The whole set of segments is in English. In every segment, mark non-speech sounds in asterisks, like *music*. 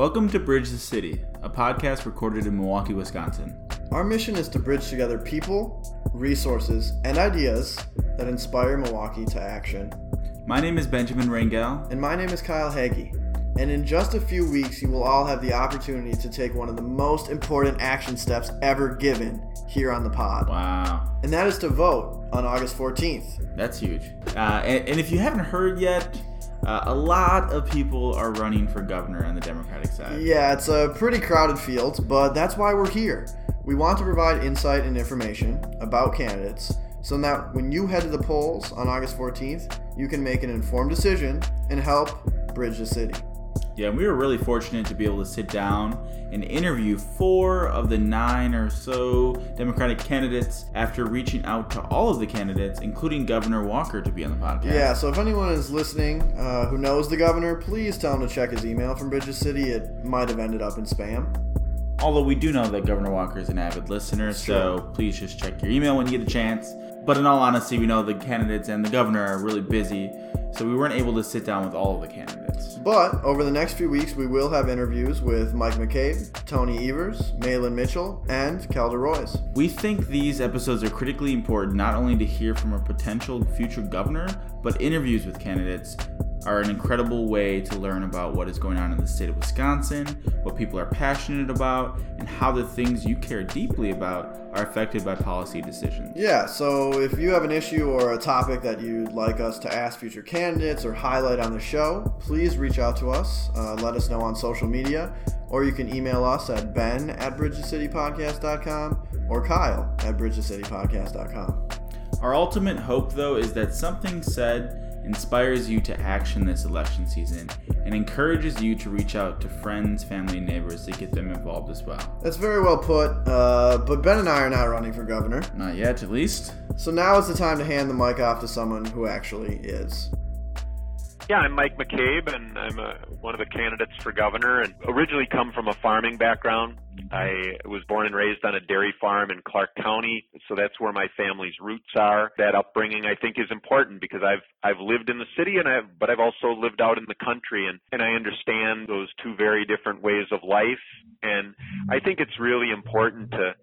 Welcome to Bridge the City, a podcast recorded in Milwaukee, Wisconsin. Our mission is to bridge together people, resources, and ideas that inspire Milwaukee to action. My name is Benjamin Rangel. And my name is Kyle Hagee. And in just a few weeks, you will all have the opportunity to take one of the most important action steps ever given here on the pod. Wow. And that is to vote on August 14th. That's huge. Uh, and, and, if you haven't heard yet, uh, a lot of people are running for governor on the Democratic side. Yeah, it's a pretty crowded field, but that's why we're here. We want to provide insight and information about candidates so that when you head to the polls on August 14th, you can make an informed decision and help bridge the city. Yeah, we were really fortunate to be able to sit down and interview four of the nine or so Democratic candidates after reaching out to all of the candidates, including Governor Walker, to be on the podcast. Yeah, so if anyone is listening uh, who knows the governor, please tell him to check his email from Bridges City. It might have ended up in spam. Although we do know that Governor Walker is an avid listener, so please just check your email when you get a chance. But in all honesty, we know the candidates and the governor are really busy, so we weren't able to sit down with all of the candidates. But over the next few weeks, we will have interviews with Mike McCabe, Tony Evers, Mahlon Mitchell, and Kelda Roys. We think these episodes are critically important not only to hear from a potential future governor, but interviews with candidates are an incredible way to learn about what is going on in the state of Wisconsin, what people are passionate about, and how the things you care deeply about are affected by policy decisions. Yeah, so if you have an issue or a topic that you'd like us to ask future candidates or highlight on the show, please reach out to us. Uh, let us know on social media, or you can email us at ben at bridgethecitypodcast.com or kyle at bridgethecitypodcast.com. Our ultimate hope, though, is that something said inspires you to action this election season, and encourages you to reach out to friends, family, and neighbors to get them involved as well. That's very well put, uh, but Ben and I are not running for governor. Not yet, at least. So now is the time to hand the mic off to someone who actually is. Yeah, I'm Mike McCabe, and I'm a, one of the candidates for governor, and originally come from a farming background. I was born and raised on a dairy farm in Clark County, so that's where my family's roots are. That upbringing, I think, is important because I've I've lived in the city, and I've but I've also lived out in the country, and and I understand those two very different ways of life. And I think it's really important to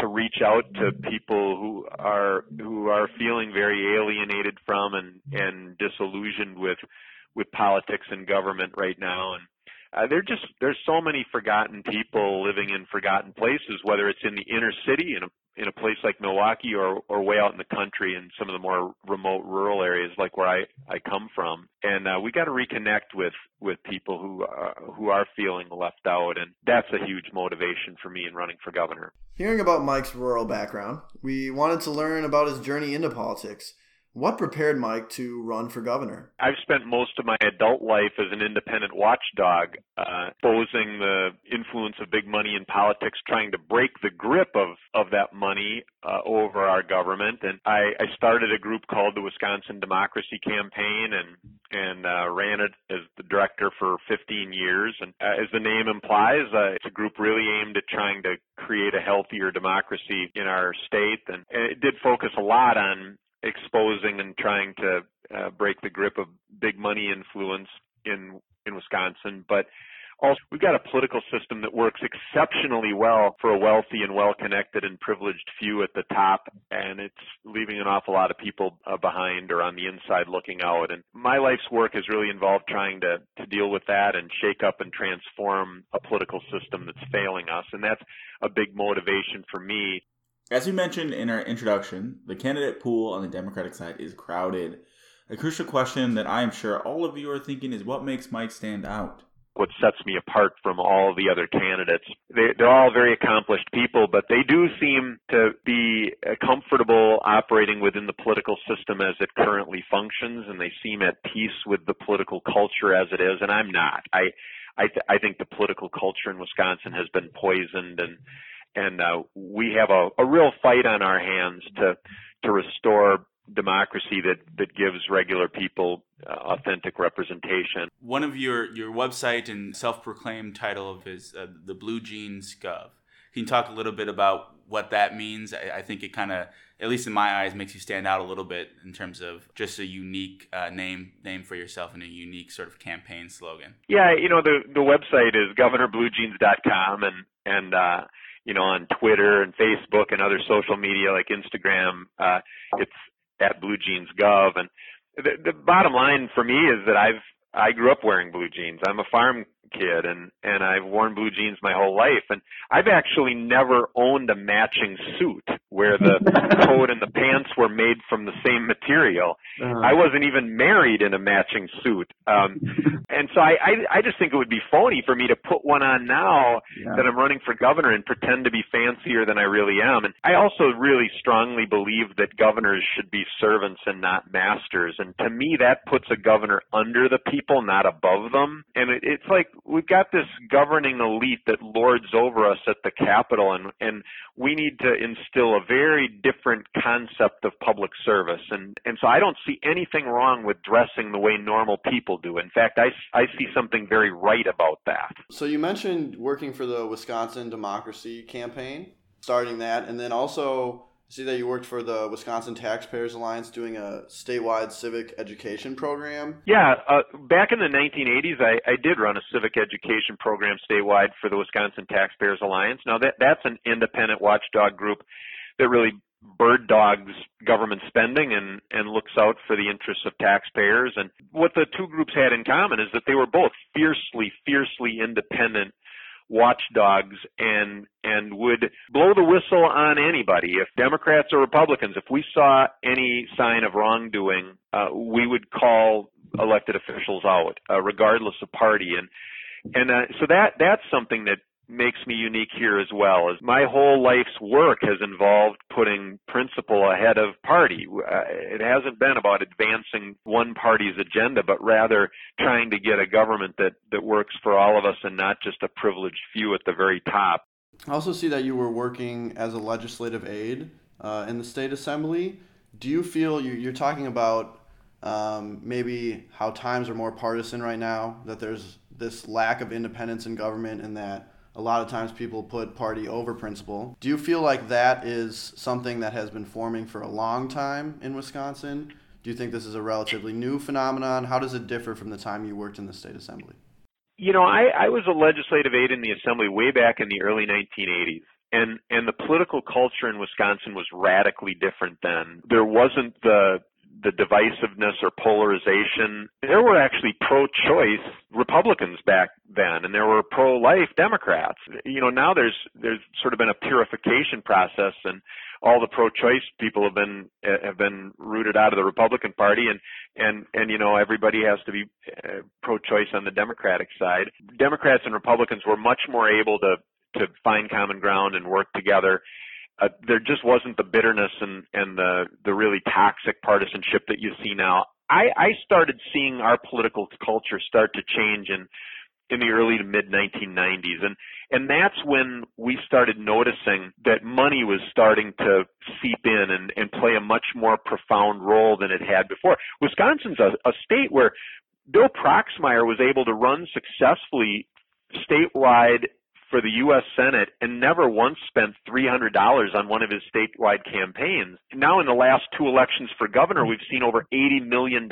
to reach out to people who are who are feeling very alienated from and and disillusioned with with politics and government right now. And uh, there just there's so many forgotten people living in forgotten places whether it's in the inner city in a in a place like Milwaukee or or way out in the country in some of the more remote rural areas like where I I come from and uh, we got to reconnect with with people who uh, who are feeling left out and that's a huge motivation for me in running for governor. Hearing about Mike's rural background, we wanted to learn about his journey into politics. What prepared Mike to run for governor? I've spent most of my adult life as an independent watchdog, uh, exposing the influence of big money in politics, trying to break the grip of, of that money uh, over our government. And I, I started a group called the Wisconsin Democracy Campaign and and uh, ran it as the director for 15 years. And uh, as the name implies, uh, it's a group really aimed at trying to create a healthier democracy in our state. And, and it did focus a lot on exposing and trying to uh, break the grip of big money influence in in Wisconsin, but also we've got a political system that works exceptionally well for a wealthy and well-connected and privileged few at the top, and it's leaving an awful lot of people uh, behind or on the inside looking out. And my life's work has really involved trying to to deal with that and shake up and transform a political system that's failing us, and that's a big motivation for me as we mentioned in our introduction, the candidate pool on the Democratic side is crowded. A crucial question that I am sure all of you are thinking is what makes Mike stand out? What sets me apart from all the other candidates? They, are all very accomplished people, but they do seem to be comfortable operating within the political system as it currently functions, and they seem at peace with the political culture as it is, and I'm not. I, I, th- I think the political culture in Wisconsin has been poisoned and and uh, we have a, a real fight on our hands to to restore democracy that that gives regular people uh, authentic representation. One of your your website and self-proclaimed title of is uh, the Blue Jeans Gov. Can you talk a little bit about what that means? I, I think it kind of, at least in my eyes, makes you stand out a little bit in terms of just a unique uh, name name for yourself and a unique sort of campaign slogan. Yeah, you know the the website is governorbluejeans.com and and uh, you know on Twitter and Facebook and other social media like Instagram, uh, it's at bluejeansgov. And the, the bottom line for me is that I've I grew up wearing blue jeans. I'm a farm kid and and I've worn blue jeans my whole life and I've actually never owned a matching suit where the *laughs* coat and the pants were made from the same material. Uh-huh. I wasn't even married in a matching suit. Um *laughs* and so I, I I just think it would be phony for me to put one on now yeah. that I'm running for governor and pretend to be fancier than I really am. And I also really strongly believe that governors should be servants and not masters. And to me that puts a governor under the people, not above them. And it, it's like we've got this governing elite that lords over us at the Capitol, and and we need to instill a very different concept of public service. And and so I don't see anything wrong with dressing the way normal people do. In fact, I I see something very right about that. So you mentioned working for the Wisconsin Democracy Campaign, starting that, and then also see that you worked for the Wisconsin Taxpayers Alliance doing a statewide civic education program. Yeah, uh, back in the 1980s, I, I did run a civic education program statewide for the Wisconsin Taxpayers Alliance. Now, that, that's an independent watchdog group that really bird dogs government spending and, and looks out for the interests of taxpayers. And what the two groups had in common is that they were both fiercely, fiercely independent watchdogs and and would blow the whistle on anybody if democrats or republicans if we saw any sign of wrongdoing uh, we would call elected officials out uh, regardless of party and and uh, so that that's something that makes me unique here as well is my whole life's work has involved putting principle ahead of party. Uh, it hasn't been about advancing one party's agenda, but rather trying to get a government that, that works for all of us and not just a privileged few at the very top. I also see that you were working as a legislative aide uh, in the state assembly. Do you feel you, you're talking about um, maybe how times are more partisan right now, that there's this lack of independence in government and that a lot of times people put party over principle. Do you feel like that is something that has been forming for a long time in Wisconsin? Do you think this is a relatively new phenomenon? How does it differ from the time you worked in the state assembly? You know, I, I was a legislative aide in the assembly way back in the early 1980s. And, and the political culture in Wisconsin was radically different then. There wasn't the the divisiveness or polarization. There were actually pro-choice Republicans back then, and there were pro-life Democrats. You know, now there's there's sort of been a purification process, and all the pro-choice people have been have been rooted out of the Republican Party, and and and you know everybody has to be uh, pro-choice on the Democratic side. Democrats and Republicans were much more able to to find common ground and work together uh, there just wasn't the bitterness and and the the really toxic partisanship that you see now. I, I started seeing our political culture start to change in in the early to mid 1990s, and and that's when we started noticing that money was starting to seep in and and play a much more profound role than it had before. Wisconsin's a, a state where Bill Proxmire was able to run successfully statewide for the U.S. Senate and never once spent $300 on one of his statewide campaigns. Now, in the last two elections for governor, we've seen over $80 million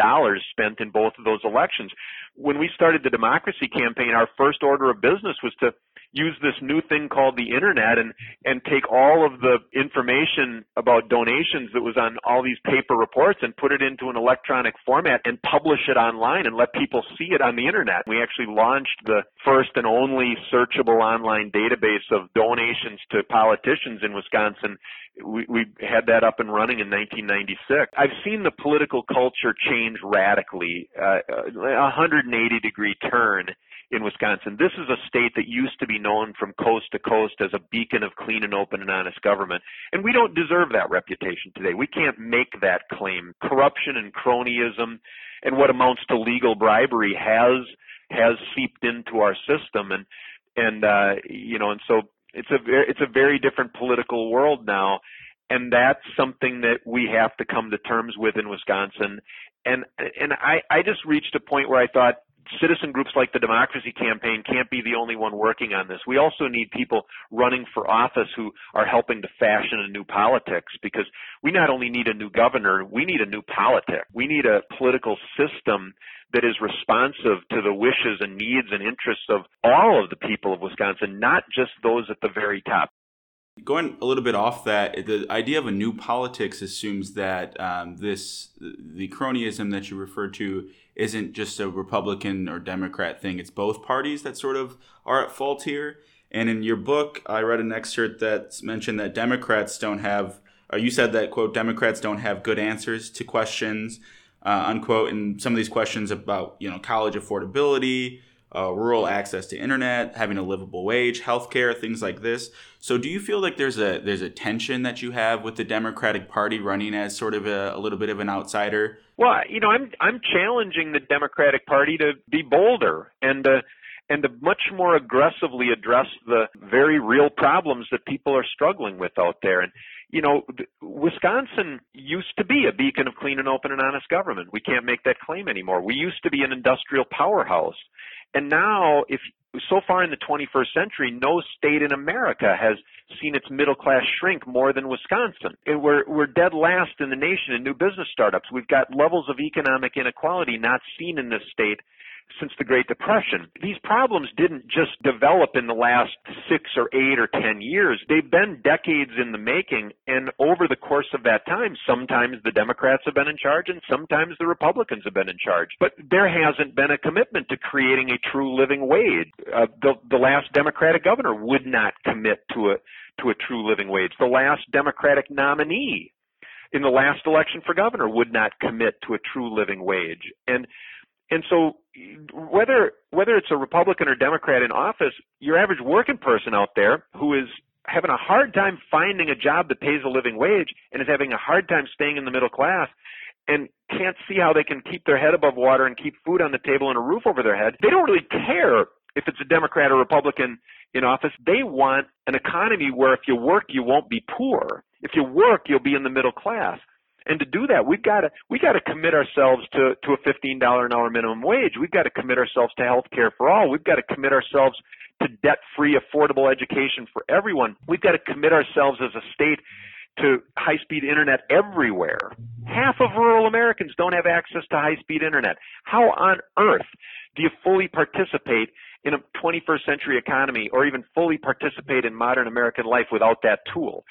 spent in both of those elections. When we started the democracy campaign, our first order of business was to use this new thing called the internet and and take all of the information about donations that was on all these paper reports and put it into an electronic format and publish it online and let people see it on the internet. We actually launched the first and only searchable online database of donations to politicians in Wisconsin we, we had that up and running in 1996. I've seen the political culture change radically, uh, a 180 degree turn in Wisconsin. This is a state that used to be known from coast to coast as a beacon of clean and open and honest government. And we don't deserve that reputation today. We can't make that claim. Corruption and cronyism and what amounts to legal bribery has has seeped into our system and and uh you know and so it's a it's a very different political world now and that's something that we have to come to terms with in Wisconsin. And and I I just reached a point where I thought citizen groups like the Democracy Campaign can't be the only one working on this. We also need people running for office who are helping to fashion a new politics because we not only need a new governor, we need a new politic. We need a political system that is responsive to the wishes and needs and interests of all of the people of Wisconsin, not just those at the very top. Going a little bit off that, the idea of a new politics assumes that um, this the cronyism that you referred to isn't just a Republican or Democrat thing. It's both parties that sort of are at fault here. And in your book, I read an excerpt that mentioned that Democrats don't have. Or you said that quote Democrats don't have good answers to questions, uh, unquote. And some of these questions about you know college affordability, uh, rural access to internet, having a livable wage, healthcare, things like this. So, do you feel like there's a there's a tension that you have with the Democratic Party running as sort of a, a little bit of an outsider? Well, you know, I'm I'm challenging the Democratic Party to be bolder and uh, and to much more aggressively address the very real problems that people are struggling with out there. And you know, Wisconsin used to be a beacon of clean and open and honest government. We can't make that claim anymore. We used to be an industrial powerhouse. And now, if so far in the 21st century, no state in America has seen its middle class shrink more than Wisconsin. And we're, we're dead last in the nation in new business startups. We've got levels of economic inequality not seen in this state since the Great Depression. These problems didn't just develop in the last six or eight or ten years. They've been decades in the making, and over the course of that time, sometimes the Democrats have been in charge and sometimes the Republicans have been in charge. But there hasn't been a commitment to creating a true living wage. Uh, the, the last Democratic governor would not commit to a to a true living wage. The last Democratic nominee in the last election for governor would not commit to a true living wage. And and so whether whether it's a Republican or Democrat in office, your average working person out there who is having a hard time finding a job that pays a living wage and is having a hard time staying in the middle class and can't see how they can keep their head above water and keep food on the table and a roof over their head. They don't really care if it's a Democrat or Republican in office. They want an economy where if you work, you won't be poor. If you work, you'll be in the middle class. And to do that, we've got to we got to commit ourselves to to a fifteen dollar an hour minimum wage. We've got to commit ourselves to health care for all. We've got to commit ourselves to debt free, affordable education for everyone. We've got to commit ourselves as a state to high speed internet everywhere. Half of rural Americans don't have access to high speed internet. How on earth do you fully participate in a 21st century economy or even fully participate in modern American life without that tool.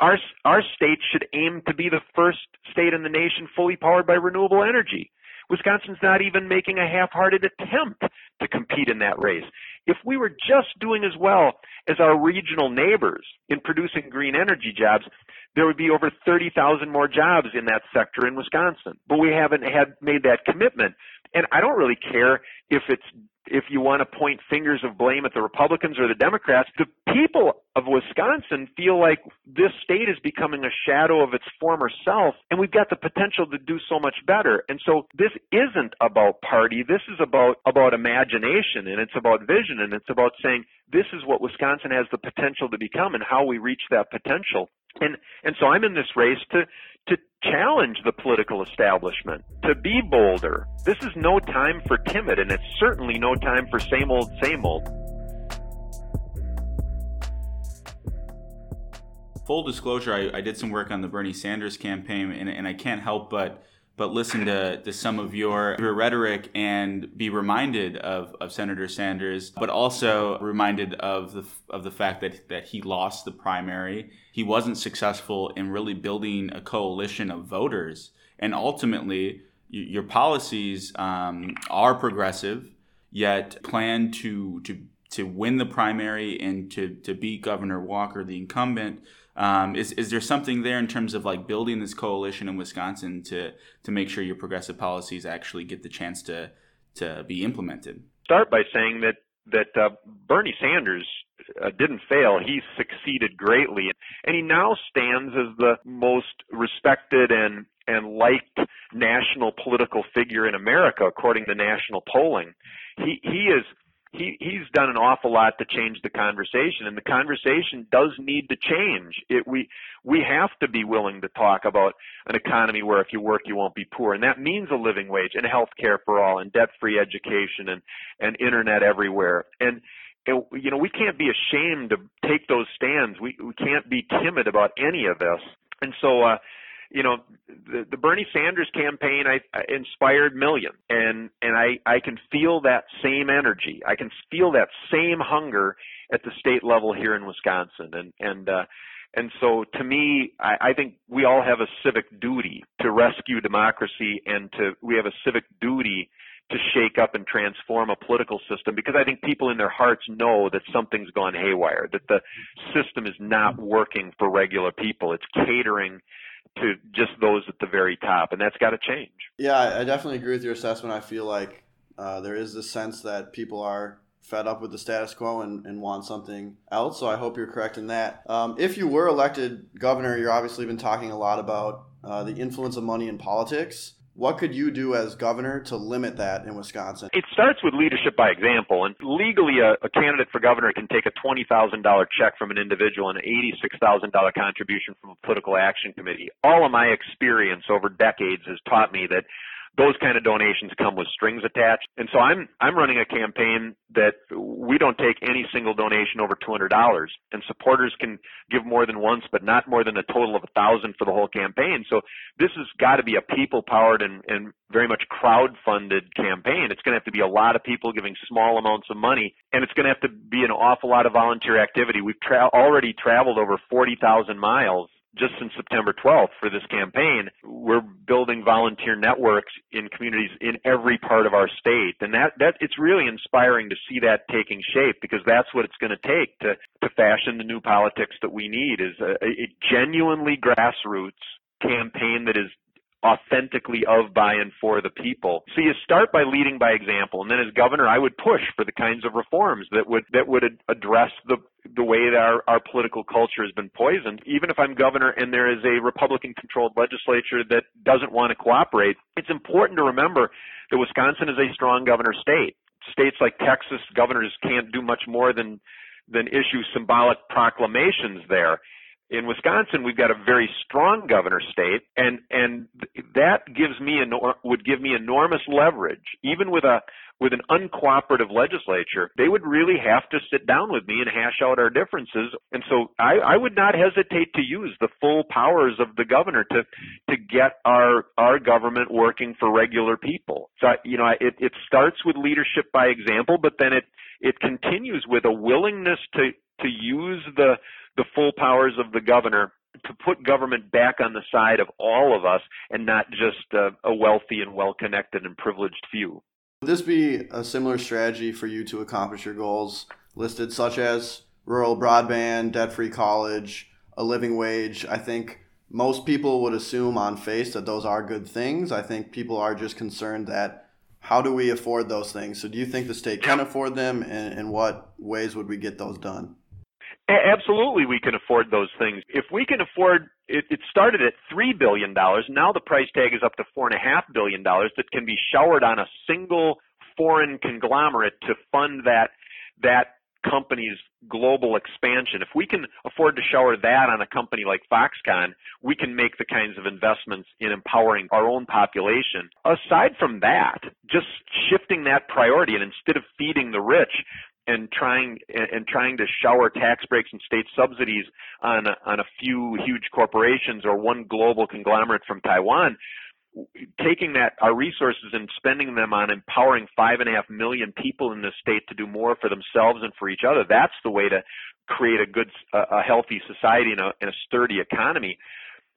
Our, our state should aim to be the first state in the nation fully powered by renewable energy. Wisconsin's not even making a half-hearted attempt to compete in that race. If we were just doing as well as our regional neighbors in producing green energy jobs, there would be over 30,000 more jobs in that sector in Wisconsin. But we haven't had made that commitment. And I don't really care if it's if you want to point fingers of blame at the Republicans or the Democrats, the people of Wisconsin feel like this state is becoming a shadow of its former self, and we've got the potential to do so much better. And so this isn't about party. This is about about imagination, and it's about vision, and it's about saying this is what Wisconsin has the potential to become, and how we reach that potential. And and so I'm in this race to to challenge the political establishment, to be bolder. This is no time for timid, and it's certainly no time for same old, same old. Full disclosure, I, I did some work on the Bernie Sanders campaign, and, and I can't help but but listen to, to some of your, your rhetoric and be reminded of, of Senator Sanders, but also reminded of the, of the fact that, that he lost the primary. He wasn't successful in really building a coalition of voters. And ultimately, your policies um, are progressive, yet plan to, to, to win the primary and to, to beat Governor Walker, the incumbent. Um, is is there something there in terms of like building this coalition in Wisconsin to to make sure your progressive policies actually get the chance to to be implemented? Start by saying that that uh, Bernie Sanders uh, didn't fail. He succeeded greatly, and he now stands as the most respected and and liked national political figure in America, according to national polling. He he is he he's done an awful lot to change the conversation, and the conversation does need to change. It we we have to be willing to talk about an economy where if you work you won't be poor, and that means a living wage and health care for all and debt free education and and internet everywhere and you know, we can't be ashamed to take those stands. We we can't be timid about any of this. And so, uh, you know, the, the Bernie Sanders campaign I, I inspired millions, and and I I can feel that same energy. I can feel that same hunger at the state level here in Wisconsin, and and uh, and so to me, I, I think we all have a civic duty to rescue democracy, and to we have a civic duty to shake up and transform a political system because I think people in their hearts know that something's gone haywire, that the system is not working for regular people. It's catering to just those at the very top, and that's got to change. Yeah, I definitely agree with your assessment. I feel like uh, there is this sense that people are fed up with the status quo and, and want something else. So I hope you're correct in that. Um, if you were elected governor, you're obviously been talking a lot about uh, the influence of money in politics. What could you do as governor to limit that in Wisconsin? It starts with leadership by example. And legally, a, a candidate for governor can take a $20,000 check from an individual and an $86,000 contribution from a political action committee. All of my experience over decades has taught me that those kind of donations come with strings attached. And so I'm I'm running a campaign that we don't take any single donation over two hundred dollars, and supporters can give more than once, but not more than a total of a thousand for the whole campaign. So this has got to be a people powered and, and very much crowd funded campaign. It's going to have to be a lot of people giving small amounts of money, and it's going to have to be an awful lot of volunteer activity. We've tra- already traveled over forty thousand miles just since September 12th for this campaign, we're building volunteer networks in communities in every part of our state. And that, that, it's really inspiring to see that taking shape because that's what it's going to take to, to fashion the new politics that we need is a, a genuinely grassroots campaign that is authentically of, by, and for the people. So you start by leading by example, and then as governor, I would push for the kinds of reforms that would that would address the the way that our, our political culture has been poisoned. Even if I'm governor and there is a Republican-controlled legislature that doesn't want to cooperate, it's important to remember that Wisconsin is a strong governor state. States like Texas governors can't do much more than than issue symbolic proclamations there in Wisconsin, we've got a very strong governor state, and and that gives me would give me enormous leverage, even with a with an uncooperative legislature. They would really have to sit down with me and hash out our differences, and so I, I would not hesitate to use the full powers of the governor to to get our our government working for regular people. So you know, it it starts with leadership by example, but then it it continues with a willingness to to use the the full powers of the governor to put government back on the side of all of us and not just uh, a wealthy and well connected and privileged few. Would this be a similar strategy for you to accomplish your goals listed, such as rural broadband, debt free college, a living wage? I think most people would assume on face that those are good things. I think people are just concerned that how do we afford those things? So, do you think the state can afford them, and in what ways would we get those done? Absolutely, we can afford those things. If we can afford, it, it started at three billion dollars. Now the price tag is up to four and a half billion dollars that can be showered on a single foreign conglomerate to fund that that company's global expansion. If we can afford to shower that on a company like Foxconn, we can make the kinds of investments in empowering our own population. Aside from that, just shifting that priority and instead of feeding the rich, and trying and trying to shower tax breaks and state subsidies on a, on a few huge corporations or one global conglomerate from Taiwan, taking that our resources and spending them on empowering five and a half million people in this state to do more for themselves and for each other, that's the way to create a good, a healthy society and a, and a sturdy economy.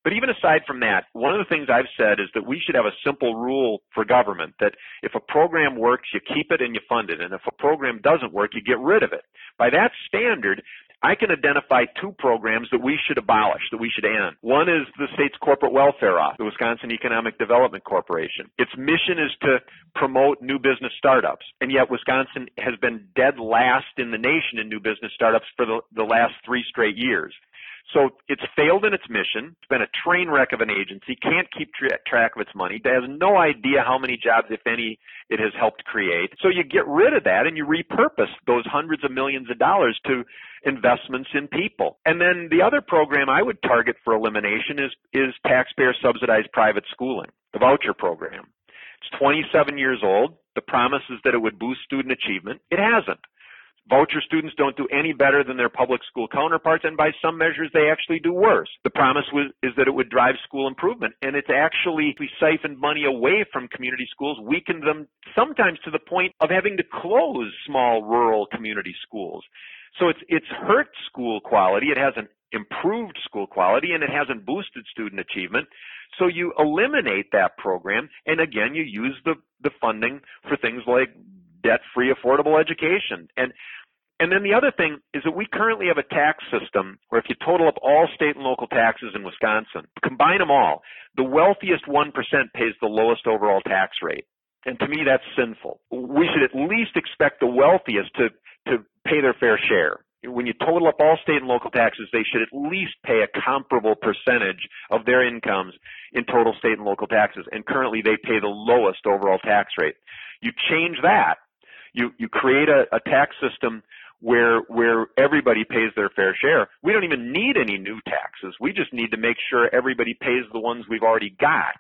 But even aside from that, one of the things I've said is that we should have a simple rule for government that if a program works, you keep it and you fund it. And if a program doesn't work, you get rid of it. By that standard, I can identify two programs that we should abolish, that we should end. One is the state's corporate welfare office, the Wisconsin Economic Development Corporation. Its mission is to promote new business startups, and yet Wisconsin has been dead last in the nation in new business startups for the, the last three straight years. So it's failed in its mission. It's been a train wreck of an agency. Can't keep tra- track of its money. Has no idea how many jobs, if any, it has helped create. So you get rid of that and you repurpose those hundreds of millions of dollars to investments in people. And then the other program I would target for elimination is is taxpayer subsidized private schooling, the voucher program. It's 27 years old. The promise is that it would boost student achievement. It hasn't. Voucher students don't do any better than their public school counterparts, and by some measures, they actually do worse. The promise was, is that it would drive school improvement, and it's actually we siphoned money away from community schools, weakened them sometimes to the point of having to close small rural community schools. So it's it's hurt school quality. It hasn't improved school quality, and it hasn't boosted student achievement. So you eliminate that program, and again, you use the the funding for things like debt-free affordable education. And and then the other thing is that we currently have a tax system where if you total up all state and local taxes in Wisconsin, combine them all, the wealthiest 1% pays the lowest overall tax rate. And to me, that's sinful. We should at least expect the wealthiest to, to pay their fair share. When you total up all state and local taxes, they should at least pay a comparable percentage of their incomes in total state and local taxes. And currently they pay the lowest overall tax rate. You change that, you, you create a, a tax system where where everybody pays their fair share. We don't even need any new taxes. We just need to make sure everybody pays the ones we've already got.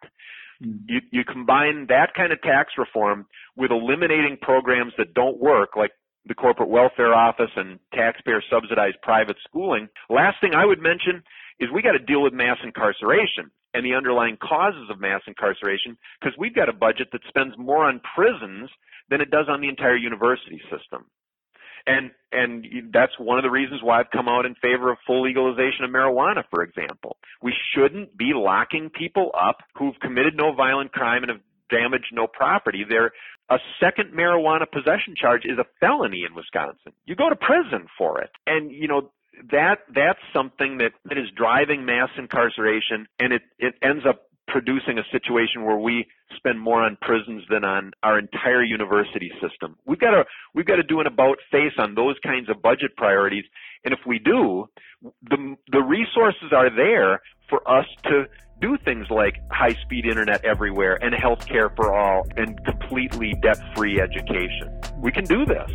Mm-hmm. You you combine that kind of tax reform with eliminating programs that don't work like the corporate welfare office and taxpayer subsidized private schooling. Last thing I would mention is we got to deal with mass incarceration and the underlying causes of mass incarceration because we've got a budget that spends more on prisons than it does on the entire university system. And and that's one of the reasons why I've come out in favor of full legalization of marijuana, for example. We shouldn't be locking people up who've committed no violent crime and have damaged no property. They're a second marijuana possession charge is a felony in Wisconsin. You go to prison for it. And you know, that that's something that, that is driving mass incarceration and it, it ends up producing a situation where we spend more on prisons than on our entire university system. We've got to we've got to do an about face on those kinds of budget priorities, and if we do, the the resources are there for us to do things like high speed internet everywhere and health care for all and completely debt free education. We can do this.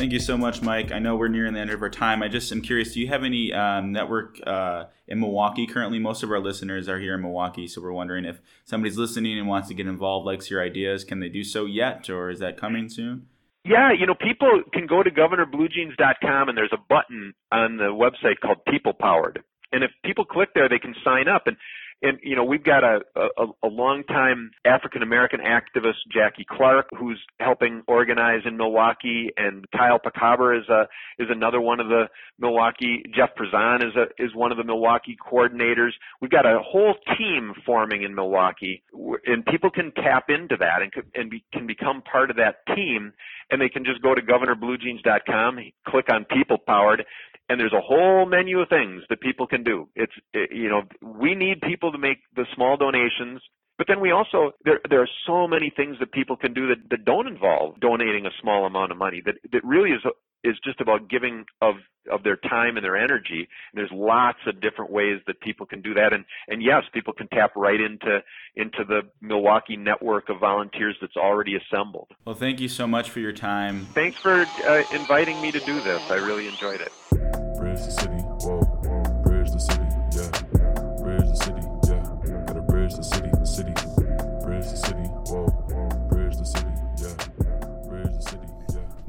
Thank you so much, Mike. I know we're nearing the end of our time. I just am curious. Do you have any um, network uh, in Milwaukee currently? Most of our listeners are here in Milwaukee, so we're wondering if somebody's listening and wants to get involved, likes your ideas, can they do so yet, or is that coming soon? Yeah, you know, people can go to governorbluejeans.com and there's a button on the website called People Powered. And if people click there, they can sign up. And and you know we've got a a, a longtime African American activist Jackie Clark who's helping organize in Milwaukee, and Kyle Pacaber is a is another one of the Milwaukee. Jeff Prezan is a is one of the Milwaukee coordinators. We've got a whole team forming in Milwaukee, and people can tap into that and and be, can become part of that team, and they can just go to governorbluejeans.com, click on People Powered, and there's a whole menu of things that people can do. It's it, you know we need people to make the small donations, but then we also there there are so many things that people can do that, that don't involve donating a small amount of money. That that really is is just about giving of of their time and their energy. And there's lots of different ways that people can do that. And and yes, people can tap right into into the Milwaukee network of volunteers that's already assembled. Well, thank you so much for your time. Thanks for uh, inviting me to do this. I really enjoyed it.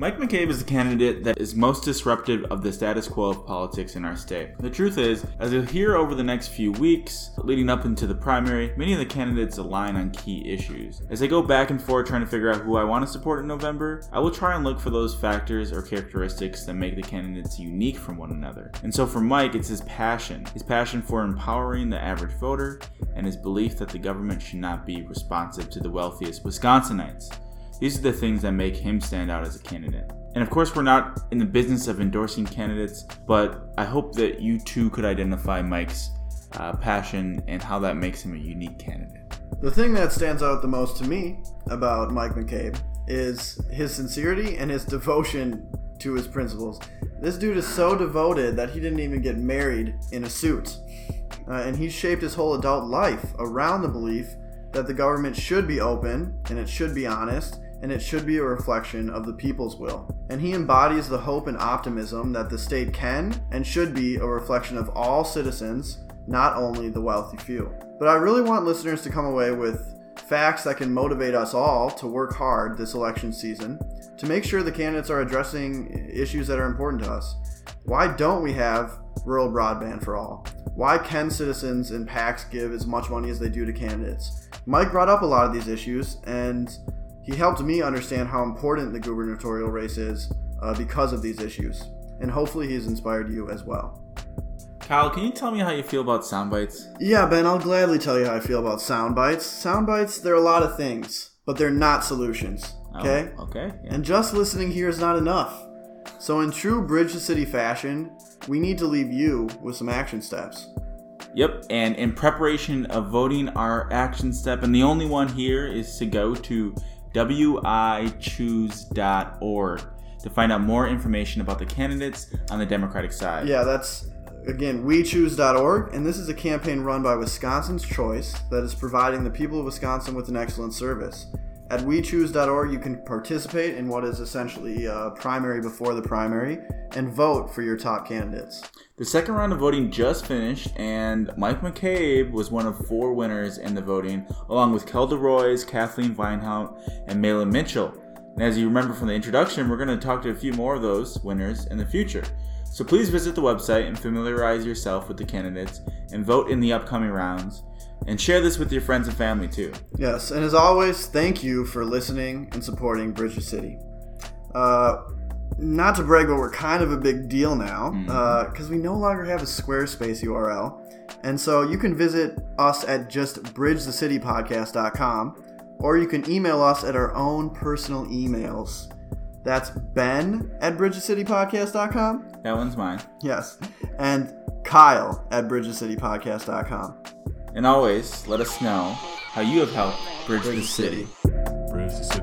Mike McCabe is the candidate that is most disruptive of the status quo of politics in our state. The truth is, as you'll hear over the next few weeks, leading up into the primary, many of the candidates align on key issues. As I go back and forth trying to figure out who I want to support in November, I will try and look for those factors or characteristics that make the candidates unique from one another. And so for Mike, it's his passion, his passion for empowering the average voter, and his belief that the government should not be responsive to the wealthiest Wisconsinites. These are the things that make him stand out as a candidate. And of course, we're not in the business of endorsing candidates, but I hope that you too could identify Mike's uh, passion and how that makes him a unique candidate. The thing that stands out the most to me about Mike McCabe is his sincerity and his devotion to his principles. This dude is so devoted that he didn't even get married in a suit. Uh, and he shaped his whole adult life around the belief that the government should be open and it should be honest and it should be a reflection of the people's will. And he embodies the hope and optimism that the state can and should be a reflection of all citizens, not only the wealthy few. But I really want listeners to come away with facts that can motivate us all to work hard this election season to make sure the candidates are addressing issues that are important to us. Why don't we have rural broadband for all? Why can citizens and PACs give as much money as they do to candidates? Mike brought up a lot of these issues, and he helped me understand how important the gubernatorial race is uh, because of these issues. And hopefully, he's inspired you as well. Kyle, can you tell me how you feel about sound bites? Yeah, Ben, I'll gladly tell you how I feel about sound bites. Sound bites, they're a lot of things, but they're not solutions. Okay? Oh, okay. Yeah. And just listening here is not enough. So, in true Bridge the City fashion, we need to leave you with some action steps. Yep, and in preparation of voting, our action step, and the only one here is to go to wichoose.org to find out more information about the candidates on the Democratic side. Yeah, that's again wechoose.org, and this is a campaign run by Wisconsin's Choice that is providing the people of Wisconsin with an excellent service. At wechoose.org, you can participate in what is essentially a primary before the primary and vote for your top candidates. The second round of voting just finished, and Mike McCabe was one of four winners in the voting, along with Kelda Roys, Kathleen Vinehout, and Mahlon Mitchell. And as you remember from the introduction, we're going to talk to a few more of those winners in the future. So please visit the website and familiarize yourself with the candidates and vote in the upcoming rounds. And share this with your friends and family too. Yes, and as always, thank you for listening and supporting Bridge the City. Uh, not to brag, but we're kind of a big deal now because we no longer have a Squarespace URL. And so you can visit us at just bridgethecitypodcast.com or you can email us at our own personal emails. That's Ben at bridgethecitypodcast.com. That one's mine. Yes. And Kyle at bridgethecitypodcast.com. And always let us know how you have helped bridge. Bridge the city, whoa, whoa, bridge the city.